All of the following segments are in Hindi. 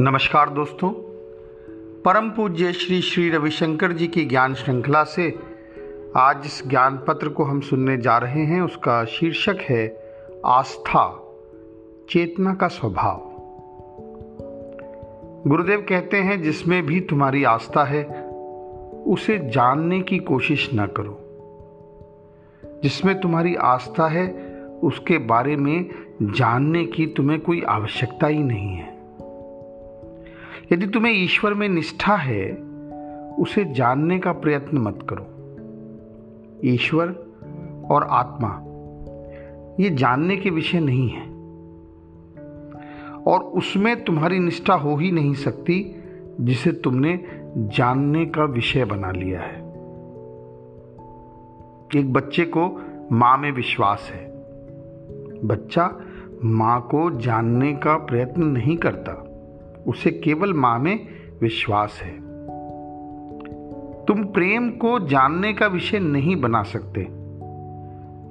नमस्कार दोस्तों। परम पूज्य श्री श्री रविशंकर जी की ज्ञान श्रृंखला से आज इस ज्ञान पत्र को हम सुनने जा रहे हैं। उसका शीर्षक है, आस्था, चेतना का स्वभाव। गुरुदेव कहते हैं, जिसमें भी तुम्हारी आस्था है, उसे जानने की कोशिश न करो। जिसमें तुम्हारी आस्था है, उसके बारे में जानने की तुम्हें कोई आवश्यकता ही नहीं है। यदि तुम्हें ईश्वर में निष्ठा है, उसे जानने का प्रयत्न मत करो। ईश्वर और आत्मा, ये जानने के विषय नहीं है। और उसमें तुम्हारी निष्ठा हो ही नहीं सकती, जिसे तुमने जानने का विषय बना लिया है। एक बच्चे को माँ में विश्वास है। बच्चा माँ को जानने का प्रयत्न नहीं करता। उसे केवल माँ में विश्वास है। तुम प्रेम को जानने का विषय नहीं बना सकते।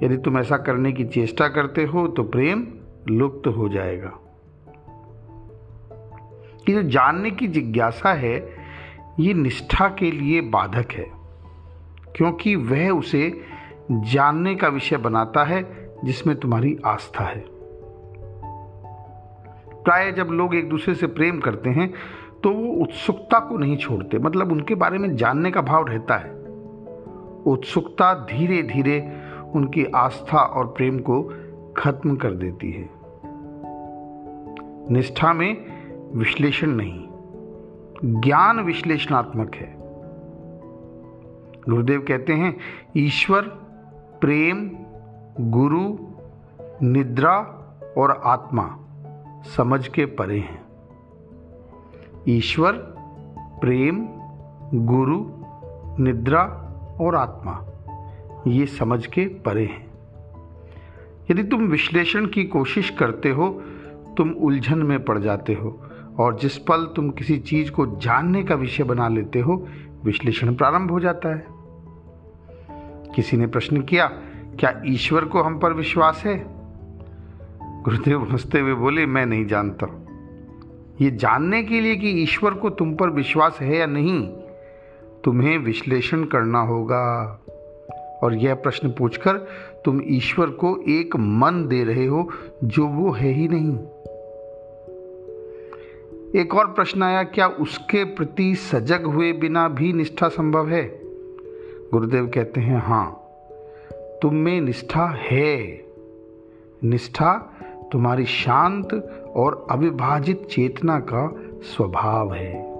यदि तुम ऐसा करने की चेष्टा करते हो तो प्रेम लुप्त हो जाएगा। ये जो जानने की जिज्ञासा है, ये निष्ठा के लिए बाधक है, क्योंकि वह उसे जानने का विषय बनाता है, जिसमें तुम्हारी आस्था है। प्राय जब लोग एक दूसरे से प्रेम करते हैं तो वो उत्सुकता को नहीं छोड़ते। मतलब उनके बारे में जानने का भाव रहता है। उत्सुकता धीरे धीरे उनकी आस्था और प्रेम को खत्म कर देती है। निष्ठा में विश्लेषण नहीं। ज्ञान विश्लेषणात्मक है। गुरुदेव कहते हैं, ईश्वर, प्रेम, गुरु, निद्रा और आत्मा समझ के परे हैं। ईश्वर, प्रेम, गुरु, निद्रा और आत्मा, ये समझ के परे हैं। यदि तुम विश्लेषण की कोशिश करते हो, तुम उलझन में पड़ जाते हो और जिस पल तुम किसी चीज़ को जानने का विषय बना लेते हो, विश्लेषण प्रारंभ हो जाता है। किसी ने प्रश्न किया, क्या ईश्वर को हम पर विश्वास है? गुरुदेव हँसते हुए बोले, मैं नहीं जानता। ये जानने के लिए कि ईश्वर को तुम पर विश्वास है या नहीं, तुम्हें विश्लेषण करना होगा। और यह प्रश्न पूछकर, तुम ईश्वर को एक मन दे रहे हो, जो वो है ही नहीं। एक और प्रश्न आया, क्या उसके प्रति सजग हुए बिना भी निष्ठा संभव है? गुरुदेव कहते हैं, हाँ, तुम में निष्ठा है। निष्ठा तुम्हारी शांत और अविभाजित चेतना का स्वभाव है।